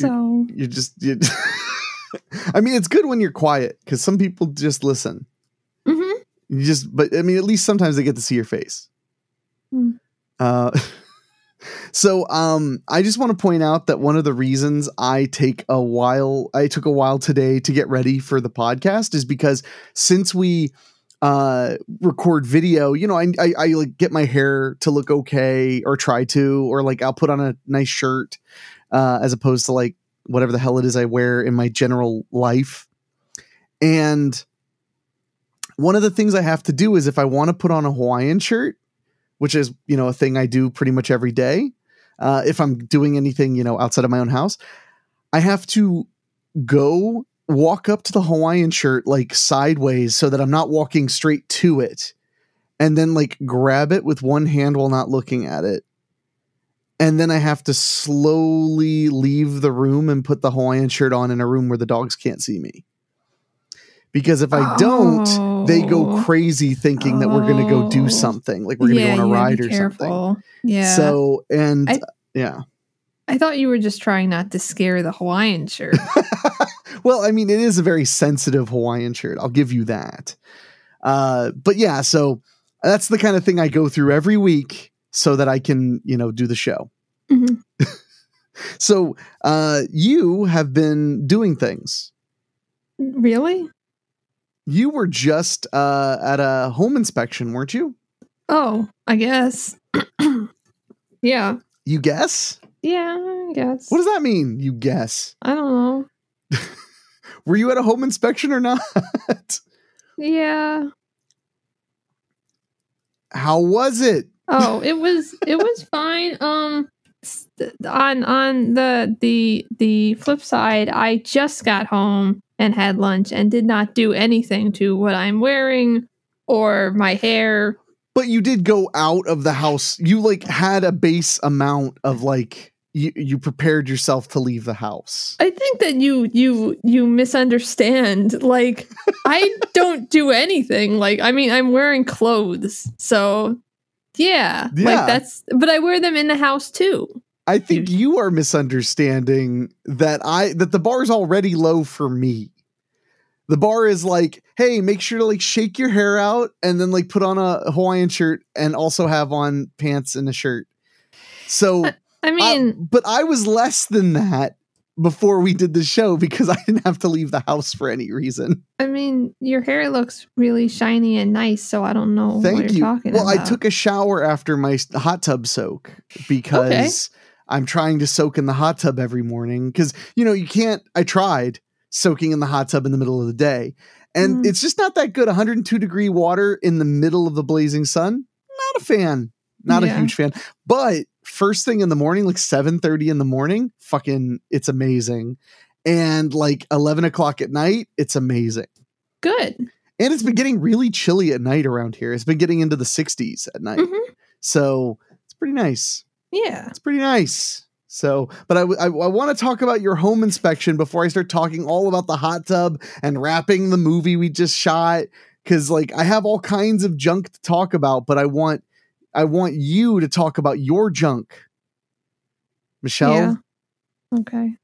So you just you, I mean, it's good when you're quiet because some people just listen. mhm. You just, but I mean, at least sometimes they get to see your face. Mm. Uh, so, um, I just want to point out that one of the reasons I take a while, I took a while today to get ready for the podcast is because since we uh record video you know I, I i like get my hair to look okay or try to or like i'll put on a nice shirt uh as opposed to like whatever the hell it is i wear in my general life and one of the things i have to do is if i want to put on a hawaiian shirt which is you know a thing i do pretty much every day uh if i'm doing anything you know outside of my own house i have to go walk up to the Hawaiian shirt like sideways so that I'm not walking straight to it and then like grab it with one hand while not looking at it. And then I have to slowly leave the room and put the Hawaiian shirt on in a room where the dogs can't see me. Because if I don't, they go Oh. crazy thinking that we're going to go do Oh. something, like we're going to yeah, go on a ride or something. Yeah. So, and I- yeah. I thought you were just trying not to scare the Hawaiian shirt. well, I mean, it is a very sensitive Hawaiian shirt. I'll give you that. Uh, but yeah, so that's the kind of thing I go through every week so that I can, you know, do the show. Mhm. So uh, you have been doing things. Really? You were just uh, at a home inspection, weren't you? Oh, I guess. yeah. You guess? Yeah, I guess. What does that mean? You guess? I don't know. Were you at a home inspection or not? Yeah. How was it? Oh, it was it was fine. Um on on the the the flip side, I just got home and had lunch and did not do anything to what I'm wearing or my hair. But you did go out of the house. You like had a base amount of like you you prepared yourself to leave the house. I think that you you you misunderstand. Like I don't do anything. Like I mean, I'm wearing clothes. So yeah, Yeah. like that's but I wear them in the house too. I think you are misunderstanding that I that the bar is already low for me. The bar is like, hey, make sure to like shake your hair out and then like put on a Hawaiian shirt and also have on pants and a shirt. So I I- mean, but I was less than that before we did the show because I didn't have to leave the house for any reason. I mean, your hair looks really shiny and nice, so I don't know what Thank you're you. Well, about. I took a shower after my hot tub soak because I'm trying to soak in the hot tub every morning because you know you can't. I tried soaking in the hot tub in the middle of the day, and Mm. it's just not that good. 102 degree water in the middle of the blazing sun. Not a fan. Not a huge fan. But first thing in the morning, like 7:30 in the morning, fucking, it's amazing. And like 11 o'clock at night, it's amazing. good. And it's been getting really chilly at night around here. It's been getting into the 60s at night. Mhm. So it's pretty nice. Yeah. It's pretty nice. So, but I, I, I want to talk about your home inspection before I start talking all about the hot tub and wrapping the movie we just shot. Cause like I have all kinds of junk to talk about, but I want, I want you to talk about your junk. Michelle. Yeah. Okay.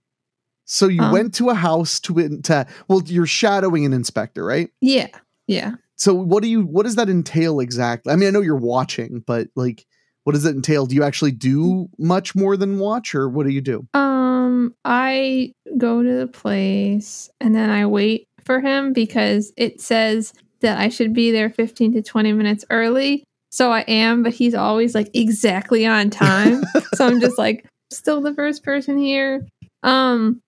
So you Um, went to a house to, to, well, you're shadowing an inspector, right? Yeah. Yeah. So what do you what does that entail exactly? I mean, I know you're watching, but like what does it entail? Do you actually do much more than watch or what do you do? Um, I go to the place and then I wait for him because it says that I should be there 15 to 20 minutes early. So I am, but he's always like exactly on time. so I'm just like still the first person here. Um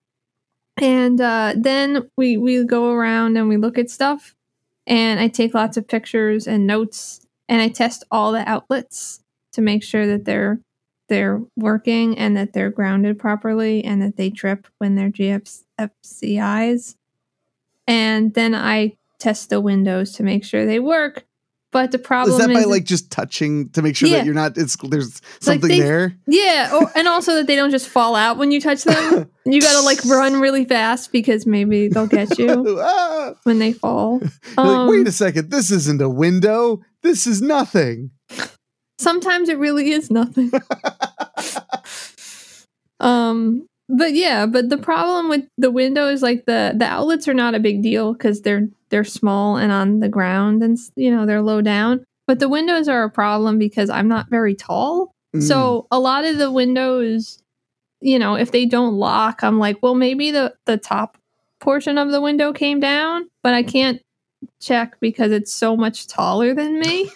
and uh then we we go around and we look at stuff and I take lots of pictures and notes and I test all the outlets to make sure that they're they're working and that they're grounded properly and that they trip when they're GFCIs. And then I test the windows to make sure they work. But the problem is that by is like just touching to make sure Yeah. that you're not it's there's like something they- there Yeah, or, and also that they don't just fall out when you touch them. You got to like run really fast because maybe they'll get you Ah! when they fall. You're like, Um, wait a second this isn't a window this is nothing sometimes it really is nothing. um, but yeah, but the problem with the window is like the the outlets are not a big deal because they're they're small and on the ground and you know they're low down. But the windows are a problem because I'm not very tall. Mm. So a lot of the windows, you know, if they don't lock, I'm like, well, maybe the the top portion of the window came down, but I can't check because it's so much taller than me.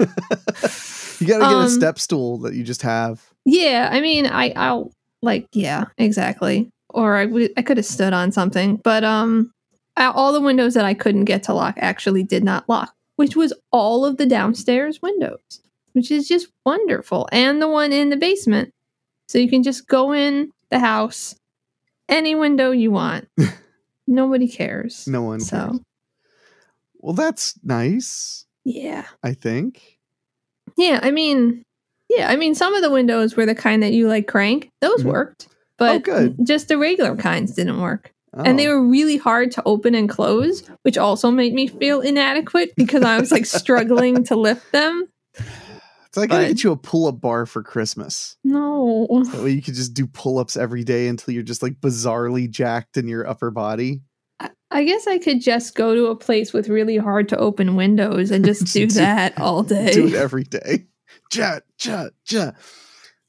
you gotta get a um, step stool that you just have yeah, I mean, I I'll like yeah, exactly. Or I would I could have stood on something, but um, a- all the windows that I couldn't get to lock actually did not lock, which was all of the downstairs windows, which is just wonderful, and the one in the basement. So you can just go in the house, any window you want. Nobody cares. no one So cares. well that's nice yeah, i think yeah. I mean, yeah. I mean, some of the windows were the kind that you like crank; those Mhm. worked, but Oh, just the regular kinds didn't work. And they Oh. were really hard to open and close, which also made me feel inadequate because I was like struggling to lift them. so i gotta get you a pull-up bar for christmas No. that way you could just do pull-ups every day until you're just like bizarrely jacked in your upper body I- I guess I could just go to a place with really hard to open windows and just do Do- that all day. do it every day. Ja, ja, ja.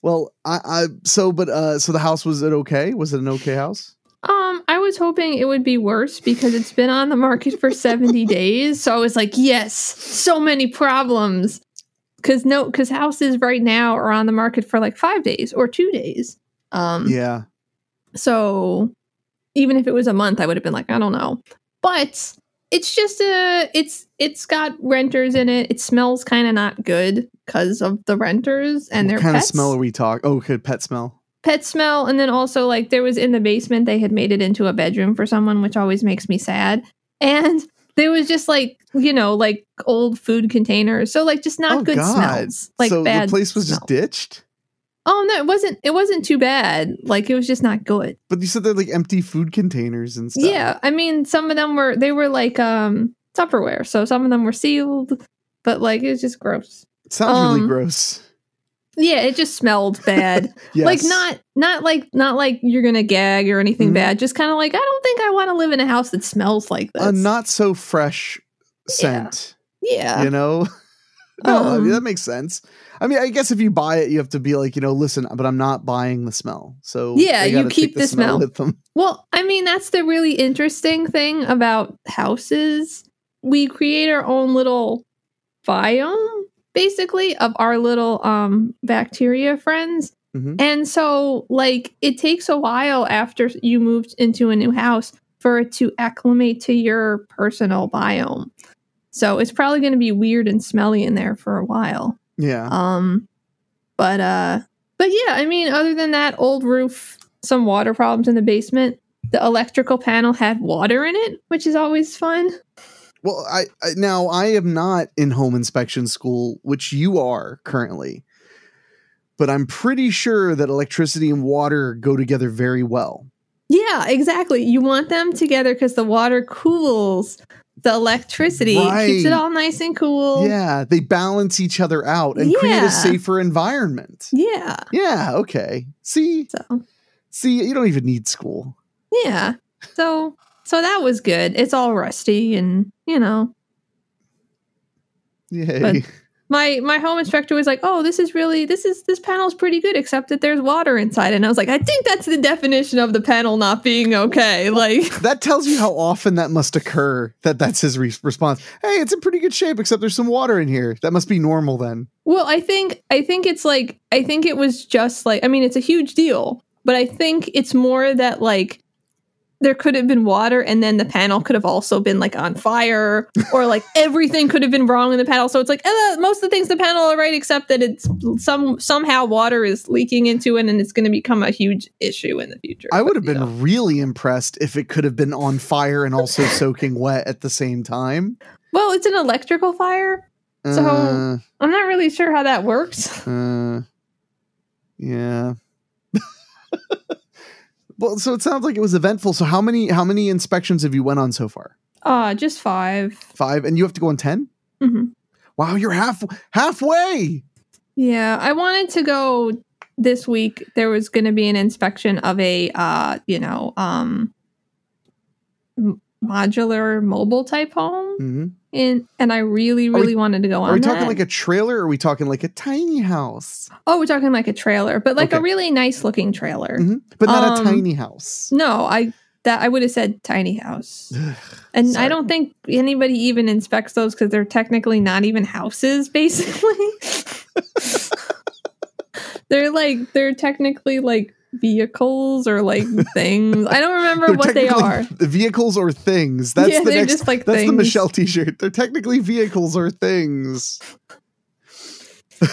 Well, I, I so but uh so the house was it okay? Was it an okay house? I was hoping it would be worse because it's been on the market for 70 days. So I was like, yes, so many problems. Cause no, cause houses right now are on the market for like five days or two days. Um, Yeah. So even if it was a month, I would have been like, I don't know. But it's just a it's it's got renters in it. It smells kind of not good because of the renters and what their kind pets. of smell are we talking? Oh, good pet smell. Pet smell, and then also like there was in the basement they had made it into a bedroom for someone, which always makes me sad. And there was just like you know like old food containers, so like just not oh good God. smells. Like so bad. the place was just ditched. Oh no, it wasn't. It wasn't too bad. Like it was just not good. But you said they're like empty food containers and stuff. Yeah, I mean, some of them were they were like um Tupperware, so some of them were sealed, but like it was just gross. It sounds really Um, gross. Yeah, it just smelled bad. Yes. Like not not like not like you're gonna gag or anything Mhm. bad. Just kind of like I don't think I want to live in a house that smells like this. a not so fresh scent. yeah, You know? no, I mean Um, that makes sense. I mean, I guess if you buy it, you have to be like, you know, listen, but I'm not buying the smell. So Yeah, you keep take the smell. with them. Well, I mean, that's the really interesting thing about houses. We create our own little biome, basically, of our little um, bacteria friends. Mhm. And so, like, it takes a while after you moved into a new house for it to acclimate to your personal biome. So it's probably going to be weird and smelly in there for a while. Yeah. Um, but uh, but yeah, I mean, other than that, old roof, some water problems in the basement. The electrical panel had water in it, which is always fun. Well, I, I now I am not in home inspection school, which you are currently. But I'm pretty sure that electricity and water go together very well. Yeah, exactly. You want them together because the water cools the electricity, It keeps it all nice and cool. Yeah, they balance each other out and create a safer environment. Yeah. Yeah, okay. See, So see, you don't even need school. yeah. So so that was good. It's all rusty and you know Yay. But- my my home inspector was like, "Oh, this is really this is this panel's pretty good, except that there's water inside." And I was like, "I think that's the definition of the panel not being okay." Like, that tells you how often that must occur. That that's his re- response. Hey, it's in pretty good shape, except there's some water in here. That must be normal then. well, I think I think it's like I think it was just like I mean, it's a huge deal, but I think it's more that like there could have been water and then the panel could have also been like on fire or like everything could have been wrong in the panel so it's like eh, most of the things in the panel are right except that it's some somehow water is leaking into it and it's going to become a huge issue in the future I would have been know. really impressed if it could have been on fire and also soaking wet at the same time. well it's an electrical fire So- Uh, i'm not really sure how that works uh, yeah. well, so it sounds like it was eventful. So how many how many inspections have you went on so far? uh just 5 Five, and you have to go on 10 Mhm. Wow, you're half halfway. Yeah, I wanted to go this week. There was going to be an inspection of a, uh, you know, um, modular mobile type home, hmm and and I really, we- really wanted to go on. Are we talking that. like a trailer, or are we talking like a tiny house, oh, we're talking like a trailer, but like a really nice looking trailer. Mhm. but not a Um, tiny house? No, I that I would have said tiny house. And Sorry. I don't think anybody even inspects those because they're technically not even houses, basically. they're like they're technically like vehicles or like things. I don't remember They're what they are. Vehicles or things. That's Yeah, the they're next. just like that's the. Michelle T-shirt. They're technically vehicles or things.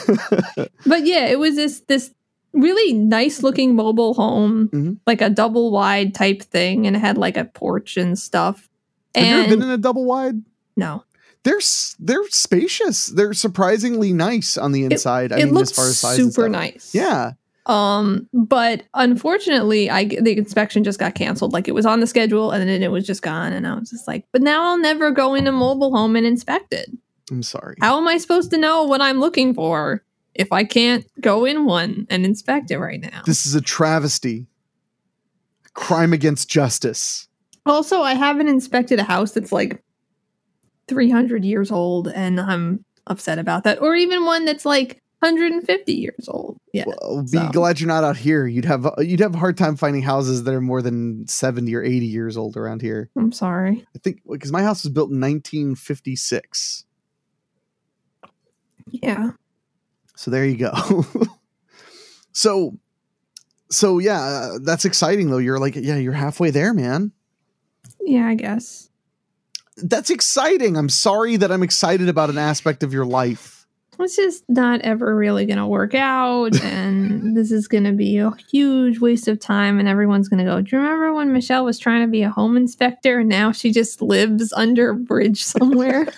But yeah, it was this this really nice looking mobile home, Mhm. like a double wide type thing, and it had like a porch and stuff. Have you ever been in a double wide? no, They're they're spacious. They're surprisingly nice on the inside. I it mean, looks as far as size, and super nice. Yeah, Um, but unfortunately, I the inspection just got canceled. Like it was on the schedule and then it was just gone. And I was just like, but now I'll never go in a mobile home and inspect it. I'm sorry. How am I supposed to know what I'm looking for if I can't go in one and inspect it right now? This is a travesty. Crime against justice. Also, I haven't inspected a house that's like 300 years old, and I'm upset about that. Or even one that's like 150 years old. Yeah. Well, be so. glad you're not out here. You'd have you'd have a hard time finding houses that are more than 70 or 80 years old around here. I'm sorry. I think because my house was built in 1956. Yeah. So there you go. so so yeah, uh, that's exciting though. You're like yeah, you're halfway there, man. Yeah, I guess. That's exciting. I'm sorry that I'm excited about an aspect of your life. It's just not ever really going to work out. And this is going to be a huge waste of time. And everyone's going to go, Do you remember when Michelle was trying to be a home inspector and now she just lives under a bridge somewhere?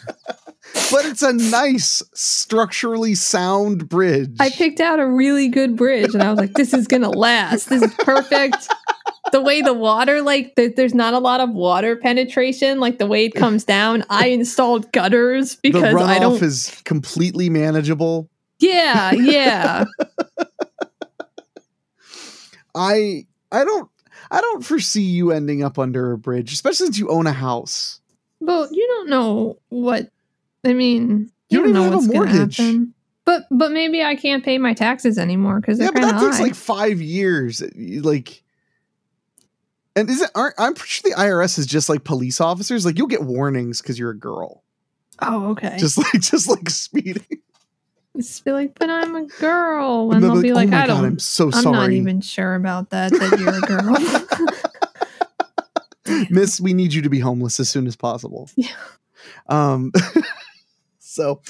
But it's a nice, structurally sound bridge. I picked out a really good bridge and I was like, This is going to last. This is perfect. The way the water, like, th- there's not a lot of water penetration, like the way it comes down. I installed gutters the because I runoff don't. is completely manageable. yeah, yeah. I I don't I don't foresee you ending up under a bridge, especially since you own a house. Well, you don't know what. I mean, You you, don't don't know what's going to mortgage. happen. But but maybe I can't pay my taxes anymore because yeah, but that of takes like five years. Like, and is it? Aren't, I'm pretty sure the IRS is just like police officers. Like, you'll get warnings because you're a girl. oh, okay. Just like just like speeding. Just be like, but I'm a girl, And and they'll they'll be "Oh like, my I God, don't. I'm so sorry. I'm not even sure about that. That you're a girl. Miss. We need you to be homeless as soon as possible. Yeah. Um. so,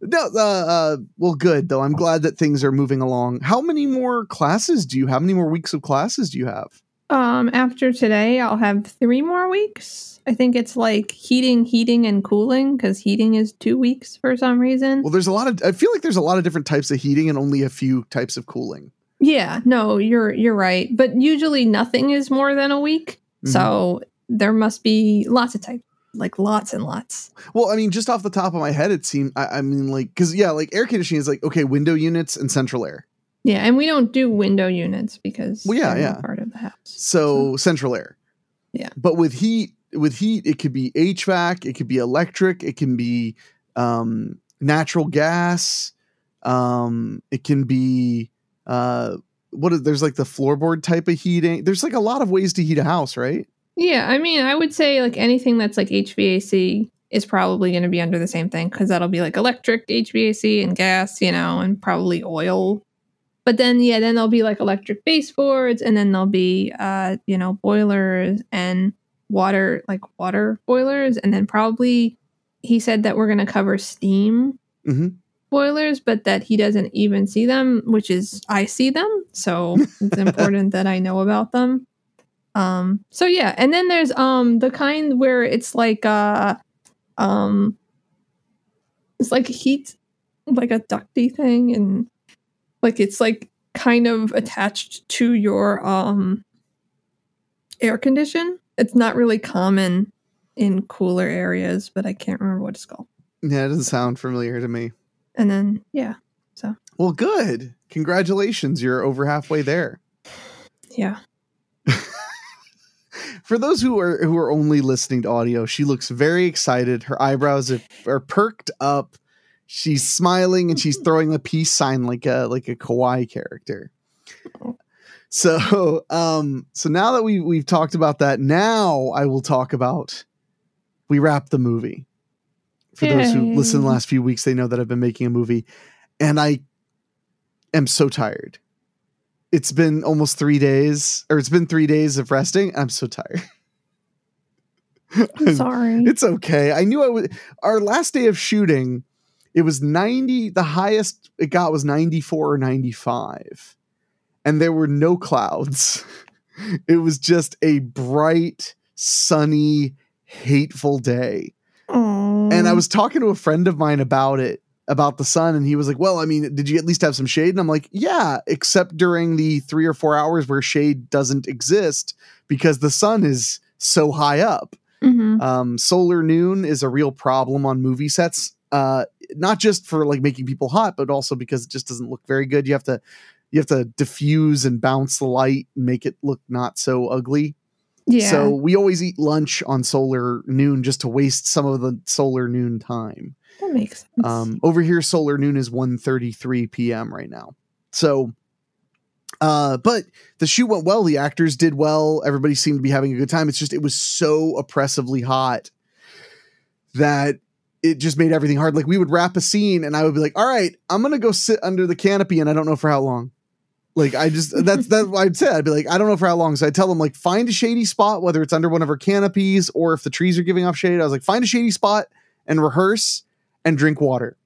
no. Uh, uh. Well, good though. I'm glad that things are moving along. How many more classes do you have? How many more weeks of classes do you have? Um, after today, I'll have three more weeks. I think it's like heating, heating, and cooling because heating is two weeks for some reason. Well, there's a lot of. I feel like there's a lot of different types of heating and only a few types of cooling. Yeah, no, you're you're right. But usually nothing is more than a week. Mhm. So there must be lots of types, like lots and lots. Well, I mean, just off the top of my head, it seemed. I, I mean, like, because yeah, like air conditioning is like okay, window units and central air. Yeah, and we don't do window units because Well, yeah, yeah. part of the house. So central air. Yeah. But with heat, with heat, it could be HVAC, it could be electric, it can be um, natural gas, um, it can be uh, what is there's like the floorboard type of heating. There's like a lot of ways to heat a house, right? Yeah, I mean, I would say like anything that's like HVAC is probably going to be under the same thing because that'll be like electric HVAC and gas, you know, and probably oil. But then yeah, then there'll be like electric baseboards, and then there'll be uh, you know, boilers and water like water boilers, and then probably he said that we're gonna cover steam Mhm. boilers, but that he doesn't even see them, which is I see them, so it's important that I know about them. Um, so yeah, and then there's um the kind where it's like uh um it's like heat like a ducty thing and like it's like kind of attached to your um air condition. It's not really common in cooler areas, but I can't remember what it's called. Yeah, it doesn't sound familiar to me. And then yeah, So Well, good. Congratulations. You're over halfway there. yeah. For those who are who are only listening to audio, she looks very excited. Her eyebrows are, are perked up. She's smiling and she's throwing a peace sign like a like a kawaii character. So um so now that we we've talked about that, now I will talk about we wrap the movie. For those who Yay. listen the last few weeks, they know that I've been making a movie and I am so tired. It's been almost three days, or it's been three days of resting. I'm so tired. I'm sorry. It's okay. I knew I would. Our last day of shooting, it was 90. The highest it got was 94 or 95. And there were no clouds. It was just a bright, sunny, hateful day. And I was talking to a friend of mine about it, about the sun, and he was like, Well, I mean, did you at least have some shade? And I'm like, Yeah, except during the three or four hours where shade doesn't exist because the sun is so high up. Mhm. Um, solar noon is a real problem on movie sets, uh, not just for like making people hot, but also because it just doesn't look very good. You have to you have to diffuse and bounce the light and make it look not so ugly. yeah. So we always eat lunch on solar noon just to waste some of the solar noon time. that makes sense. Um, over here, solar noon is 1.33 p.m. right now. So, uh, but the shoot went well. The actors did well. Everybody seemed to be having a good time. It's just it was so oppressively hot that it just made everything hard. Like we would wrap a scene, and I would be like, "All right, I'm gonna go sit under the canopy," and I don't know for how long. Like I just that's that's what I'd say. I'd be like, I don't know for how long. So I tell them like find a shady spot, whether it's under one of our canopies or if the trees are giving off shade. I was like, find a shady spot and rehearse and drink water.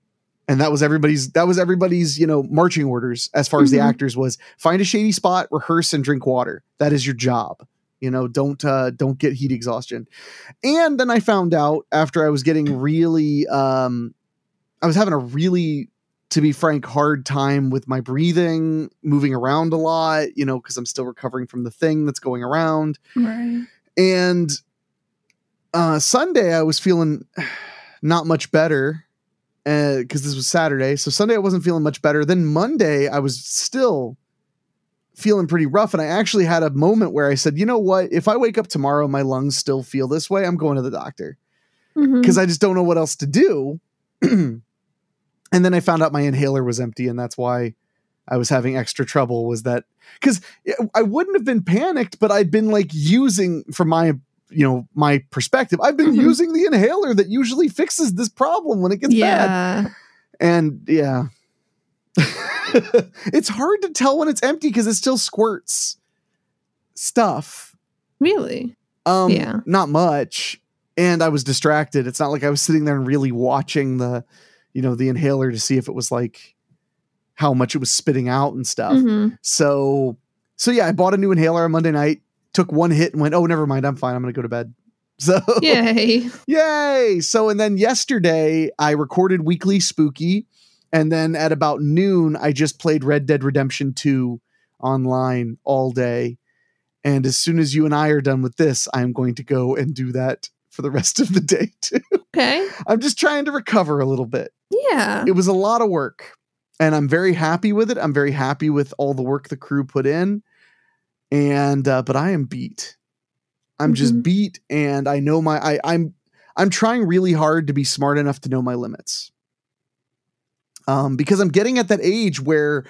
And that was everybody's that was everybody's, you know, marching orders as far as the Mhm. actors was find a shady spot, rehearse and drink water. That is your job. You know, don't uh don't get heat exhaustion. And then I found out after I was getting really um I was having a really to be frank hard time with my breathing, moving around a lot, you know, cuz I'm still recovering from the thing that's going around. right. And uh, Sunday, I was feeling not much better because this was Saturday. So Sunday, I wasn't feeling much better. Then Monday, I was still feeling pretty rough. And I actually had a moment where I said, you know what? If I wake up tomorrow, my lungs still feel this way, I'm going to the doctor because I just don't know what else to do. and then I found out my inhaler was empty, and that's why I was having extra trouble. Was that because I wouldn't have been panicked, but I'd been like using from my you know my perspective, I've been Mhm. using the inhaler that usually fixes this problem when it gets bad, and yeah. it's hard to tell when it's empty because it still squirts stuff. Really? Um, Yeah. not much. And I was distracted. It's not like I was sitting there and really watching the, you know, the inhaler to see if it was like how much it was spitting out and stuff. Mhm. So, so yeah, I bought a new inhaler on Monday night, took one hit and went, oh, never mind. I'm fine. I'm going to go to bed. So, Yay. yay. So, and then yesterday I recorded Weekly Spooky. And then at about noon, I just played Red Dead Redemption 2 online all day. And as soon as you and I are done with this, I'm going to go and do that for the rest of the day too. Okay. I'm just trying to recover a little bit. Yeah. It was a lot of work, and I'm very happy with it. I'm very happy with all the work the crew put in. And uh, but I am beat. I'm just Mhm. beat, and I know my I, I'm I'm trying really hard to be smart enough to know my limits. Um, because I'm getting at that age where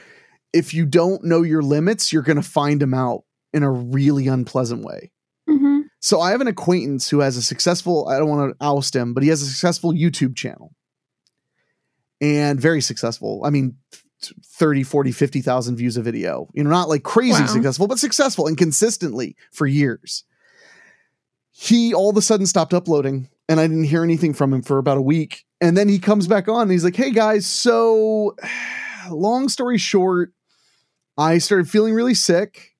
if you don't know your limits, you're going to find them out in a really unpleasant way. hmm So I have an acquaintance who has a successful, I don't want to oust him, but he has a successful YouTube channel. And very successful. I mean, 30, 40, 50,000 views a video. You know, not like crazy Wow. successful, but successful and consistently for years. He all of a sudden stopped uploading and I didn't hear anything from him for about a week. And then he comes back on and he's like, "Hey guys, so long story short, I started feeling really sick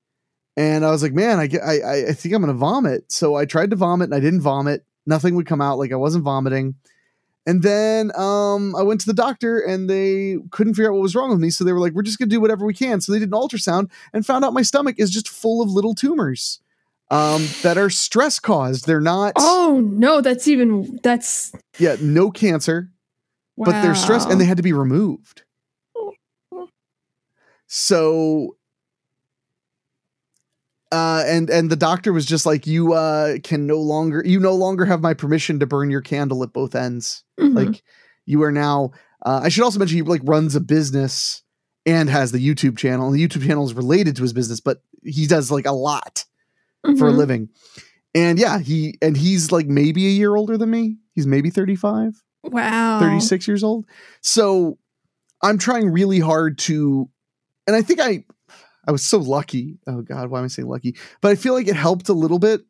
and I was like, man, I, I- I think I'm going to vomit. So I tried to vomit and I didn't vomit. Nothing would come out. Like I wasn't vomiting. And then um, I went to the doctor and they couldn't figure out what was wrong with me. So they were like, we're just going to do whatever we can. So they did an ultrasound and found out my stomach is just full of little tumors um, that are stress caused. They're not, Oh no, that's even that's yeah, no cancer, but they're stressed and they had to be removed. So uh and and the doctor was just like you uh can no longer you no longer have my permission to burn your candle at both ends. Mhm. Like you are now uh I should also mention he like runs a business and has the YouTube channel. And the YouTube channel is related to his business, but he does like a lot for a Mhm. living. And yeah, he and he's like maybe a year older than me. He's maybe 35. wow 36 years old. So I'm trying really hard to, and I think I, I was so lucky. Oh God, why am I saying lucky? But I feel like it helped a little bit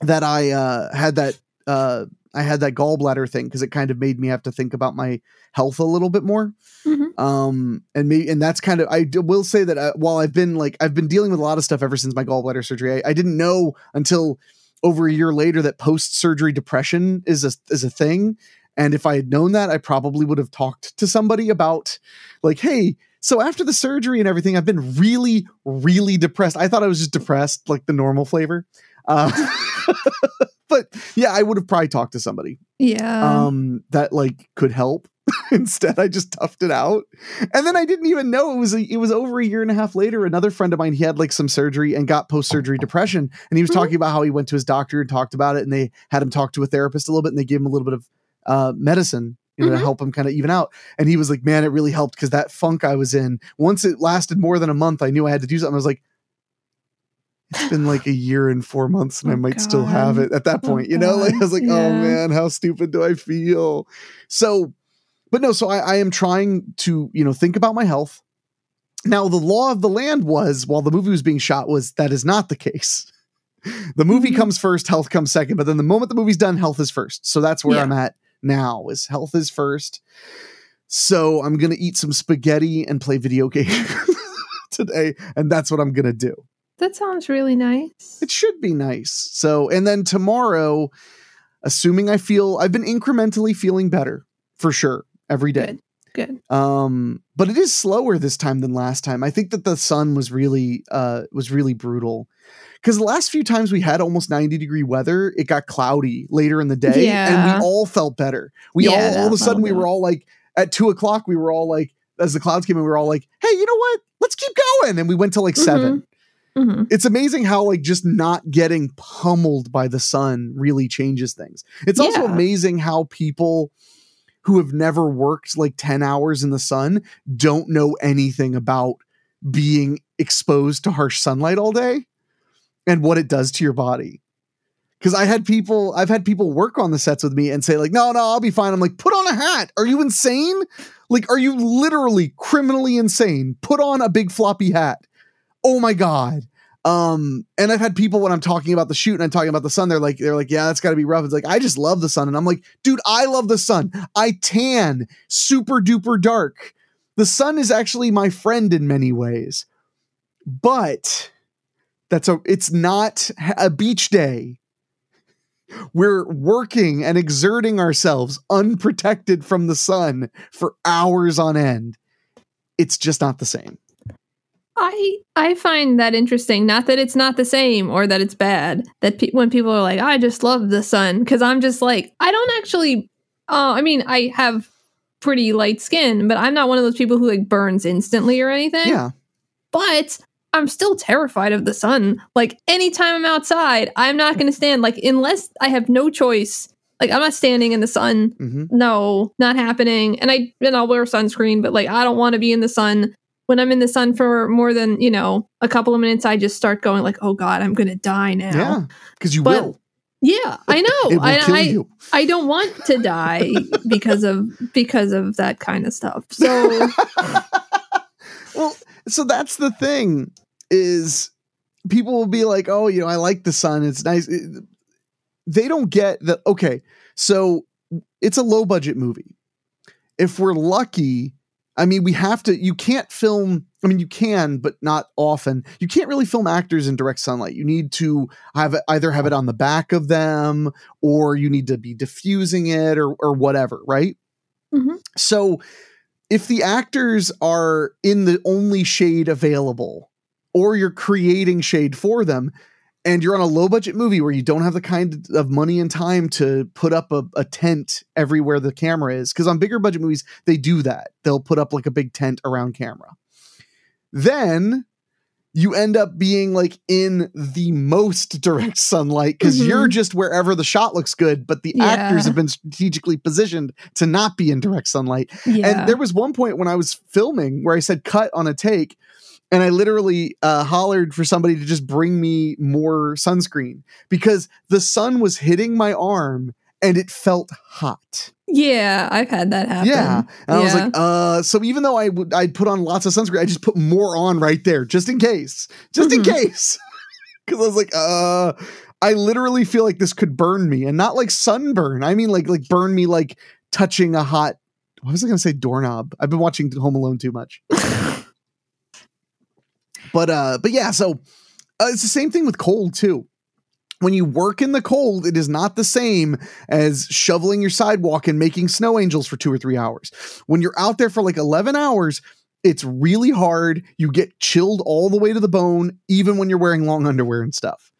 that I uh, had that, uh, I had that gallbladder thing because it kind of made me have to think about my health a little bit more. Mhm. Um, and me, and that's kind of, I d- will say that uh, while I've been like, I've been dealing with a lot of stuff ever since my gallbladder surgery, I, I didn't know until over a year later that post surgery depression is a, is a thing. And if I had known that, I probably would have talked to somebody about, like, hey, so after the surgery and everything, I've been really, really depressed. I thought I was just depressed, like the normal flavor. Uh, but yeah, I would have probably talked to somebody yeah um, that like could help. Instead, I just toughed it out, and then I didn't even know it was a, it was over a year and a half later. Another friend of mine, he had like some surgery and got post surgery depression, and he was Mhm. talking about how he went to his doctor and talked about it, and they had him talk to a therapist a little bit, and they gave him a little bit of uh, medicine. You know, to Mhm. help him kind of even out. And he was like, Man, it really helped because that funk I was in, once it lasted more than a month, I knew I had to do something. I was like, It's been like a year and four months, and I Oh, might still have it at that Oh, point. you know, like I was like, Oh man, how stupid do I feel? So, but no, so I, I am trying to, you know, think about my health. Now, the law of the land was while the movie was being shot, was that is not the case. The movie Mhm. comes first, health comes second, but then the moment the movie's done, health is first. So that's where Yeah. I'm at now is health is first. So I'm gonna eat some spaghetti and play video games today, and that's what I'm gonna do. That sounds really nice It should be nice. So, and then tomorrow, assuming I feel I've been incrementally feeling better for sure every day. good Um, but it is slower this time than last time. I think that the sun was really uh was really brutal. Because the last few times we had almost 90 degree weather, it got cloudy later in the day, and we all felt better. We Yeah, all all of a sudden we were all like at two o'clock, we were all like, as the clouds came in, we were all like, hey, you know what? Let's keep going. And we went to like 7 Mhm. it's amazing how like just not getting pummeled by the sun really changes things. It's also Yeah. amazing how people who have never worked like 10 hours in the sun don't know anything about being exposed to harsh sunlight all day and what it does to your body. Cuz I had people I've had people work on the sets with me and say like no no I'll be fine. I'm like put on a hat. Are you insane? Like are you literally criminally insane? Put on a big floppy hat oh my god. Um and i've had people when i'm talking about the shoot and i'm talking about the sun they're like they're like yeah that's got to be rough. It's like i just love the sun. And i'm like dude i love the sun. I tan. Super duper dark. The sun is actually my friend in many ways. But that's a it's not a beach day. We're working and exerting ourselves unprotected from the sun for hours on end. It's just not the same I I find that interesting. Not that it's not the same or that it's bad. That pe- when people are like, "I just love the sun," because I'm just like, I don't actually. Uh, I mean, I have pretty light skin, but I'm not one of those people who like burns instantly or anything. yeah But I'm still terrified of the sun. Like anytime I'm outside, I'm not going to stand. Like unless I have no choice. Like I'm not standing in the sun hmm no, not happening. And I and I'll wear sunscreen, but like I don't want to be in the sun. When I'm in the sun for more than, you know, a couple of minutes, I just start going like, oh God, I'm gonna die now. Yeah, because you But- will. Yeah, I know. I, I. I don't want to die because of because of that kind of stuff. So well, so that's the thing is people will be like, "Oh, you know, I like the sun. It's nice." They don't get that. Okay, so it's a low budget movie. If we're lucky, I mean, we have to. You can't film. I mean, you can, but not often. You can't really film actors in direct sunlight. You need to have either have it on the back of them, or you need to be diffusing it, or or whatever. Right. Mhm. So if the actors are in the only shade available or you're creating shade for them and you're on a low budget movie where you don't have the kind of money and time to put up a, a tent everywhere the camera is because on bigger budget movies they do that. They'll put up like a big tent around camera. Then you end up being like in the most direct sunlight because Mhm. you're just wherever the shot looks good but the actors have been strategically positioned to not be in direct sunlight. Yeah. and there was one point when I was filming where I said cut on a take, and I literally uh, hollered for somebody to just bring me more sunscreen because the sun was hitting my arm and it felt hot. yeah, I've had that happen. Yeah, and I was like, uh. So even though I would, I'd put on lots of sunscreen, I just put more on right there just in case, just in Mhm. case. Because I was like, uh. I literally feel like this could burn me, and not like sunburn. I mean, like like burn me like touching a hot. What was I going to say? Doorknob. I've been watching Home Alone too much. but uh, but yeah. So uh, it's the same thing with cold too. When you work in the cold, it is not the same as shoveling your sidewalk and making snow angels for two or three hours. When you're out there for like 11 hours, it's really hard. You get chilled all the way to the bone, even when you're wearing long underwear and stuff.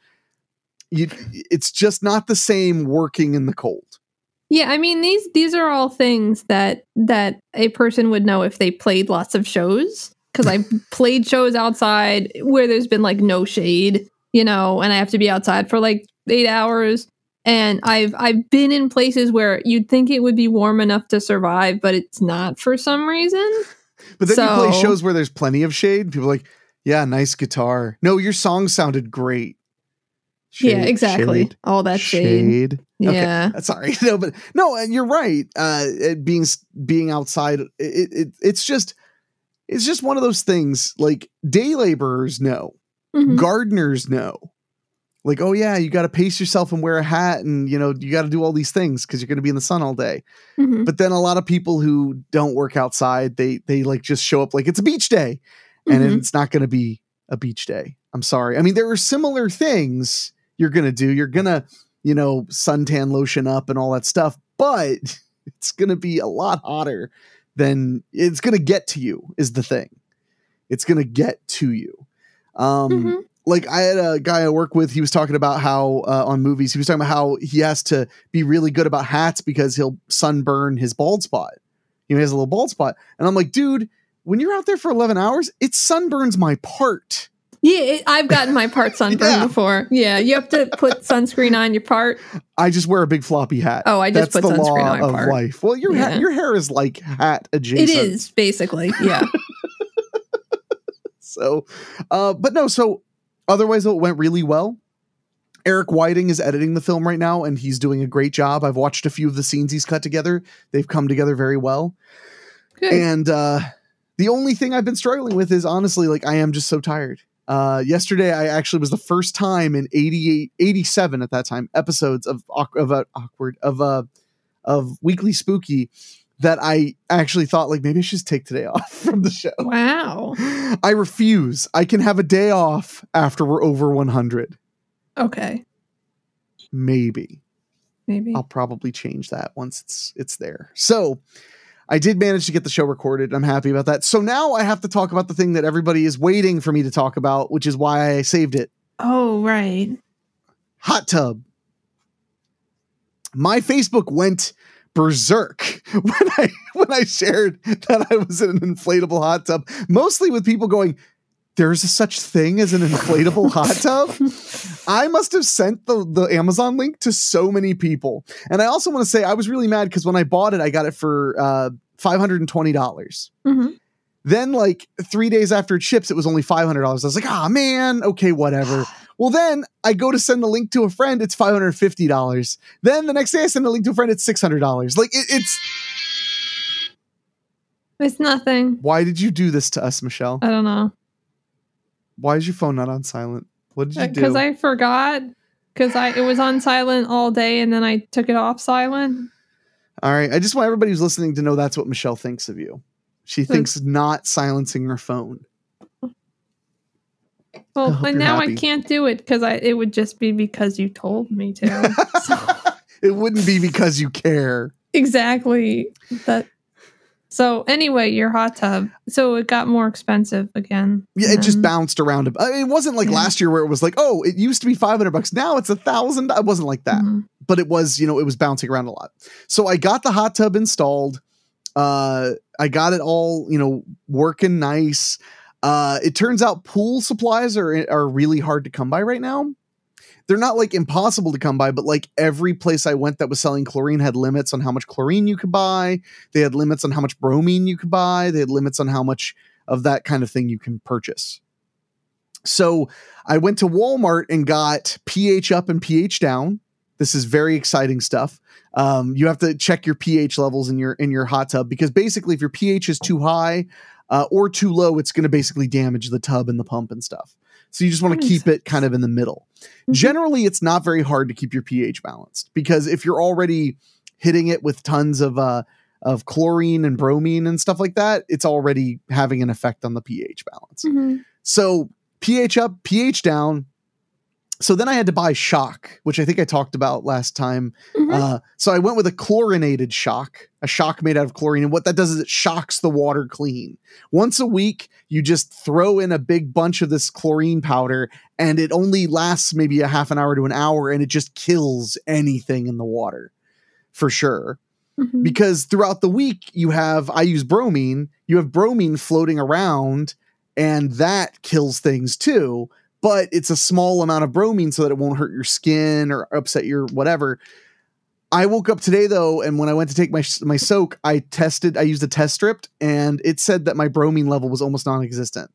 You, it's just not the same working in the cold. Yeah, I mean these these are all things that that a person would know if they played lots of shows because I played shows outside where there's been like no shade, you know, and I have to be outside for like 8 hours and I've I've been in places where you'd think it would be warm enough to survive but it's not for some reason. But then you play shows where there's plenty of shade. People are like, yeah, nice guitar. No, your song sounded great. yeah, exactly. shade, all that shade. shade. Yeah. Uh, Sorry, no, but no, and you're right. Uh, it being being outside, it, it it's just it's just one of those things. Like day laborers know, Mhm. gardeners know. Like, oh yeah, you got to pace yourself and wear a hat, and you know you got to do all these things because you're going to be in the sun all day. Mhm. But then a lot of people who don't work outside, they they like just show up like it's a beach day, and Mhm. it's not going to be a beach day. I'm sorry. I mean, there are similar things you're going to do. You're going to, you know, suntan lotion up and all that stuff, but it's going to be a lot hotter than it's going to get to you is the thing. It's going to get to you. Um Mhm. like I had a guy I work with, he was talking about how uh, on movies, he was talking about how he has to be really good about hats because he'll sunburn his bald spot. You know, he has a little bald spot. And I'm like, dude, when you're out there for 11 hours, it sunburns my part. Yeah, I've gotten my part sunburned Yeah. before. Yeah, you have to put sunscreen on your part. I just wear a big floppy hat. Oh, I just That's put the sunscreen law on my of part. life. Well, your ha- your hair is like hat adjacent. It is basically, yeah. So, uh, but no, so otherwise it went really well. Eric Whiting is editing the film right now, and he's doing a great job. I've watched a few of the scenes he's cut together; they've come together very well. Good. And uh, the only thing I've been struggling with is honestly, like, I am just so tired. Uh, yesterday, I actually was the first time in 88, 87 at that time episodes of of uh, awkward of uh, of Weekly Spooky that I actually thought like maybe I should just take today off from the show. wow. I refuse. I can have a day off after we're over 100. Okay. Maybe. Maybe. I'll probably change that once it's it's there. So, I did manage to get the show recorded. I'm happy about that. So now I have to talk about the thing that everybody is waiting for me to talk about, which is why I saved it. Oh, right. Hot tub. My Facebook went berserk when I when I shared that I was in an inflatable hot tub, mostly with people going, "There's a such thing as an inflatable hot tub." I must have sent the the Amazon link to so many people, and I also want to say I was really mad because when I bought it, I got it for uh, five hundred and twenty dollars. Mhm. Then, like three days after it ships, it was only five hundred dollars. I was like, "Ah, man, okay, whatever." Well, then I go to send the link to a friend, it's $550. Then the next day I send the link to a friend, it's $600. Like it, it's It's nothing. why did you do this to us, Michelle? I don't know. Why is your phone not on silent? What did you do? Because Uh, I forgot. Because I it was on silent all day and then I took it off silent. All right. I just want everybody who's listening to know that's what Michelle thinks of you. She Hmm. thinks not silencing her phone. Well, and now happy. I can't do it because I it would just be because you told me to. So- it wouldn't be because you care. exactly that. So anyway, your hot tub. So it got more expensive again. Yeah, it just bounced around. a- I mean, it wasn't like Yeah. last year where it was like, oh, it used to be 500 bucks. Now it's a thousand. It wasn't like that. Mhm. but it was you know it was bouncing around a lot so i got the hot tub installed uh i got it all you know working nice uh it turns out pool supplies are are really hard to come by right now they're not like impossible to come by but like every place i went that was selling chlorine had limits on how much chlorine you could buy they had limits on how much bromine you could buy they had limits on how much of that kind of thing you can purchase so i went to walmart and got ph up and ph down this is very exciting stuff. Um, you have to check your pH levels in your in your hot tub because basically, if your pH is too high uh, or too low, it's going to basically damage the tub and the pump and stuff. So you just want to keep it kind of in the middle. Mhm. Generally, it's not very hard to keep your pH balanced because if you're already hitting it with tons of uh, of chlorine and bromine and stuff like that, it's already having an effect on the pH balance. Mhm. So pH up, pH down. So then I had to buy shock, which I think I talked about last time. Mhm. Uh, so I went with a chlorinated shock, a shock made out of chlorine. And what that does is it shocks the water clean. Once a week, you just throw in a big bunch of this chlorine powder, and it only lasts maybe a half an hour to an hour, and it just kills anything in the water for sure Mhm. because throughout the week you have I use bromine, you have bromine floating around and that kills things too, but it's a small amount of bromine so that it won't hurt your skin or upset your whatever. I woke up today though and when I went to take my my soak, I tested I used a test strip and it said that my bromine level was almost non-existent.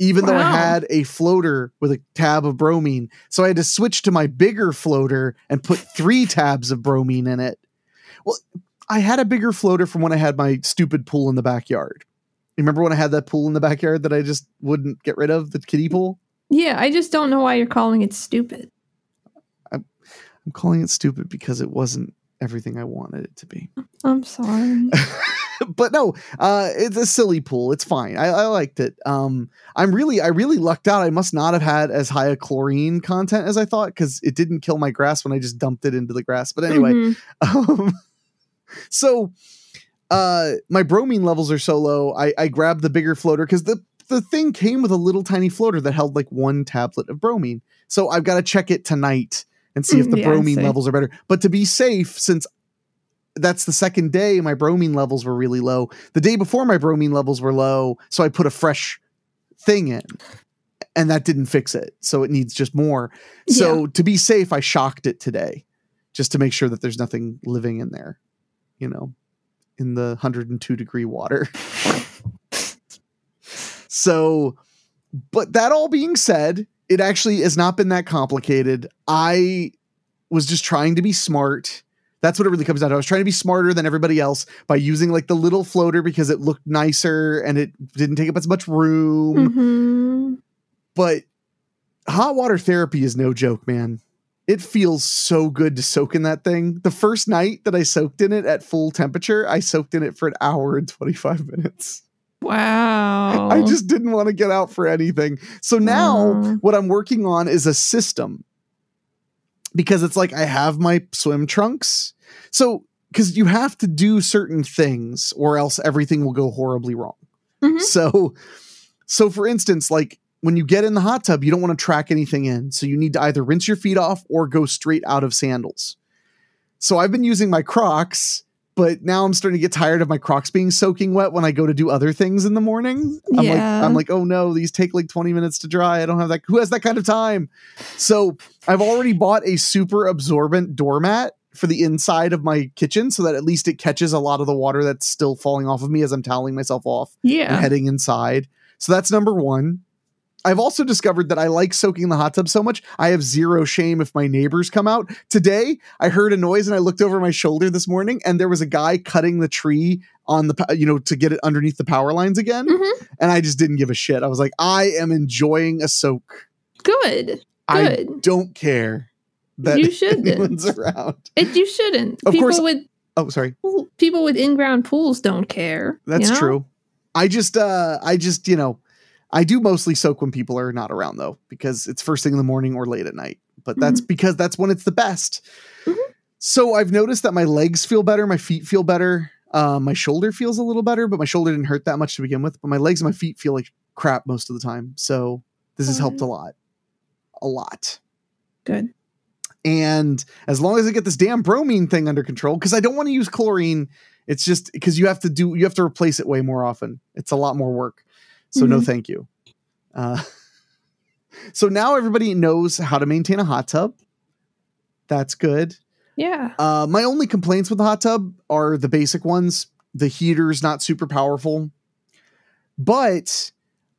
Even though I had a floater with a tab of bromine. So I had to switch to my bigger floater and put 3 tabs of bromine in it. Well, I had a bigger floater from when I had my stupid pool in the backyard. You remember when I had that pool in the backyard that I just wouldn't get rid of, the kiddie pool? Yeah, I just don't know why you're calling it stupid. I'm calling it stupid because it wasn't everything I wanted it to be. I'm sorry. but no, uh, it's a silly pool. It's fine. I, I liked it. Um, I'm really, I really lucked out. I must not have had as high a chlorine content as I thought because it didn't kill my grass when I just dumped it into the grass. But anyway, Mhm. um, so uh my bromine levels are so low i i grabbed the bigger floater because the the thing came with a little tiny floater that held like one tablet of bromine. So i've got to check it tonight and see if the Mm, yeah, bromine levels are better. But to be safe since that's the second day my bromine levels were really low. The day before my bromine levels were low so i put a fresh thing in and that didn't fix it. So it needs just more. So to be safe i shocked it today just to make sure that there's nothing living in there you know in the 102 degree water so but that all being said it actually has not been that complicated i was just trying to be smart that's what it really comes down to i was trying to be smarter than everybody else by using like the little floater because it looked nicer and it didn't take up as much room Mhm. but hot water therapy is no joke, man. It feels so good to soak in that thing. The first night that I soaked in it at full temperature, I soaked in it for an hour and 25 minutes. Wow. I just didn't want to get out for anything. So now Wow. what I'm working on is a system because it's like I have my swim trunks. So, because you have to do certain things or else everything will go horribly wrong. Mhm. So, so for instance, like when you get in the hot tub, you don't want to track anything in. So you need to either rinse your feet off or go straight out of sandals. So I've been using my Crocs, but now I'm starting to get tired of my Crocs being soaking wet when I go to do other things in the morning. I'm like, Yeah. I'm like, oh no, these take like 20 minutes to dry. I don't have that. Who has that kind of time? So I've already bought a super absorbent doormat for the inside of my kitchen so that at least it catches a lot of the water that's still falling off of me as I'm toweling myself off and yeah. heading inside. So that's number one. I've also discovered that I like soaking in the hot tub so much. I have zero shame if my neighbors come out. Today, I heard a noise and I looked over my shoulder this morning, and there was a guy cutting the tree on the, you know, to get it underneath the power lines again. Mhm. And I just didn't give a shit. I was like, I am enjoying a soak. Good. I Good. don't care that You shouldn't. anyone's around. It, you shouldn't. Of people course- with Oh, sorry. people with in-ground pools don't care. you That's know? true. I just, uh, I just, you know, I do mostly soak when people are not around though, because it's first thing in the morning or late at night. But that's because that's when it's the best. Mhm. So I've noticed that my legs feel better, my feet feel better, uh, my shoulder feels a little better, but my shoulder didn't hurt that much to begin with. But my legs and my feet feel like crap most of the time. So this has helped a lot, a lot. Good. And as long as I get this damn bromine thing under control, because I don't want to use chlorine, it's just because you have to do you have to replace it way more often. It's a lot more work. So no, Mhm. thank you. Uh, so now everybody knows how to maintain a hot tub. That's good. Yeah. Uh, my only complaints with the hot tub are the basic ones. The heater's not super powerful, but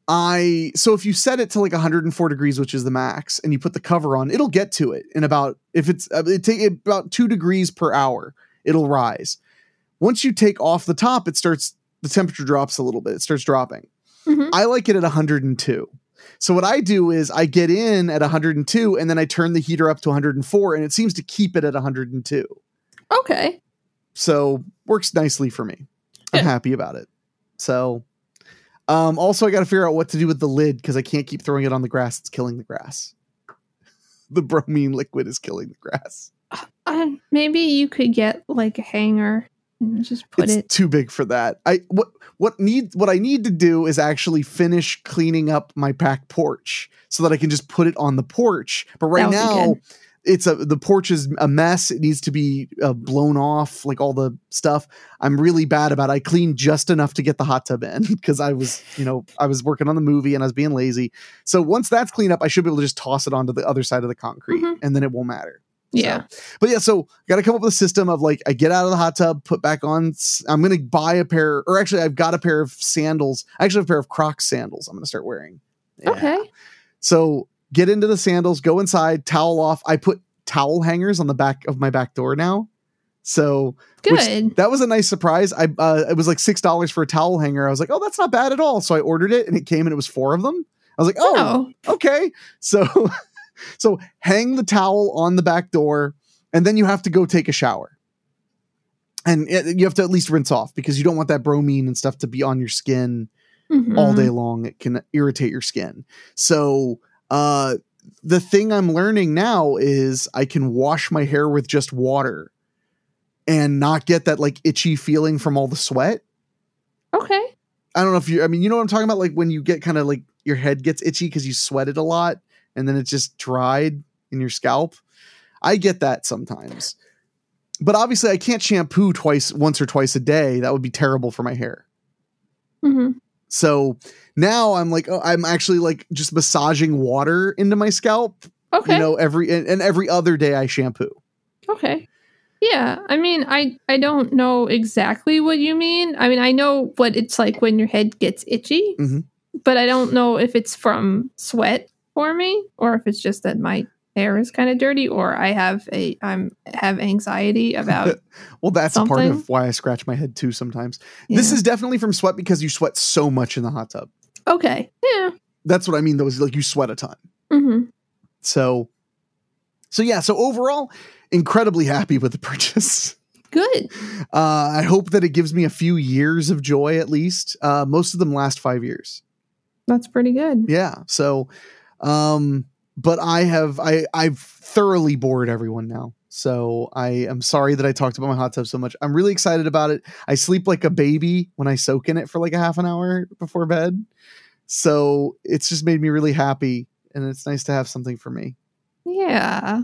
I so if you set it to like 104 degrees, which is the max, and you put the cover on, it'll get to it in about if it's uh, it take about two degrees per hour. It'll rise. Once you take off the top, it starts the temperature drops a little bit. It starts dropping. Mhm. I like it at 102. So what I do is I get in at 102 and then I turn the heater up to 104 and it seems to keep it at 102. Okay. So works nicely for me. I'm happy about it. So um also I got to figure out what to do with the lid cuz I can't keep throwing it on the grass. It's killing the grass. The bromine liquid is killing the grass. Uh, maybe you could get like a hanger just put it's it. too big for that. I what what need what I need to do is actually finish cleaning up my back porch so that I can just put it on the porch. But right That would be now it's a the porch is a mess. It needs to be uh, blown off, like all the stuff. I'm really bad about. It. I cleaned just enough to get the hot tub in because I was, you know, I was working on the movie and I was being lazy. So once that's cleaned up, I should be able to just toss it onto the other side of the concrete, Mhm. and then it won't matter. Yeah. But yeah, so got to come up with a system of like I get out of the hot tub, put back on. I'm gonna buy a pair, or actually, I've got a pair of sandals. I actually have a pair of Crocs sandals. I'm gonna start wearing. Yeah. Okay. So get into the sandals, go inside, towel off. I put towel hangers on the back of my back door now. So which- Good. that was a nice surprise. I uh, it was like six dollars for a towel hanger. I was like, oh, that's not bad at all. So I ordered it, and it came, and it was four of them. I was like, oh, oh. okay. So so hang the towel on the back door and then you have to go take a shower. And it- you have to at least rinse off because you don't want that bromine and stuff to be on your skin Mhm. all day long. It can irritate your skin. So uh the thing I'm learning now is I can wash my hair with just water and not get that like itchy feeling from all the sweat. Okay. I don't know if you I mean you know what I'm talking about like when you get kind of like your head gets itchy cuz you sweated a lot and then it just dried in your scalp. I get that sometimes. But obviously I can't shampoo twice once or twice a day. That would be terrible for my hair. hmm So now I'm like oh, I'm actually like just massaging water into my scalp, Okay. you know, every and, and every other day I shampoo. Okay. Yeah, I mean, I I don't know exactly what you mean. I mean, I know what it's like when your head gets itchy, Mhm. but I don't know if it's from sweat for me or if it's just that my hair is kind of dirty or I have a I'm have anxiety about. Well, that's a part of why I scratch my head too sometimes. This is definitely from sweat because you sweat so much in the hot tub. okay. Yeah. That's what I mean though, is like you sweat a ton. hmm So, so yeah. So overall, incredibly happy with the purchase. Good. Uh, I hope that it gives me a few years of joy at least. Uh, most of them last five years. That's pretty good. Yeah. So, um, but I have I I've thoroughly bored everyone now. So I am sorry that I talked about my hot tub so much. I'm really excited about it. I sleep like a baby when I soak in it for like a half an hour before bed. So it's just made me really happy, and it's nice to have something for me. Yeah.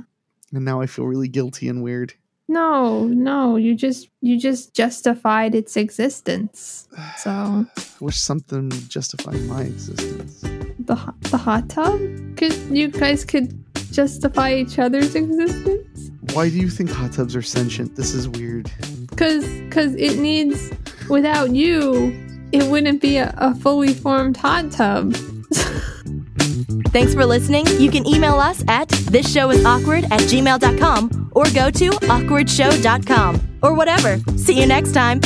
And now I feel really guilty and weird. No, no, you just you just justified its existence. So I wish something justified my existence. The ho- the hot tub could you guys could justify each other's existence Why do you think hot tubs are sentient? This is weird. because because it needs without you it wouldn't be a, a fully formed hot tub Thanks for listening. You can email us at thisshowis awkward at gmail.com or go to awkwardshow.com or whatever. See you next time.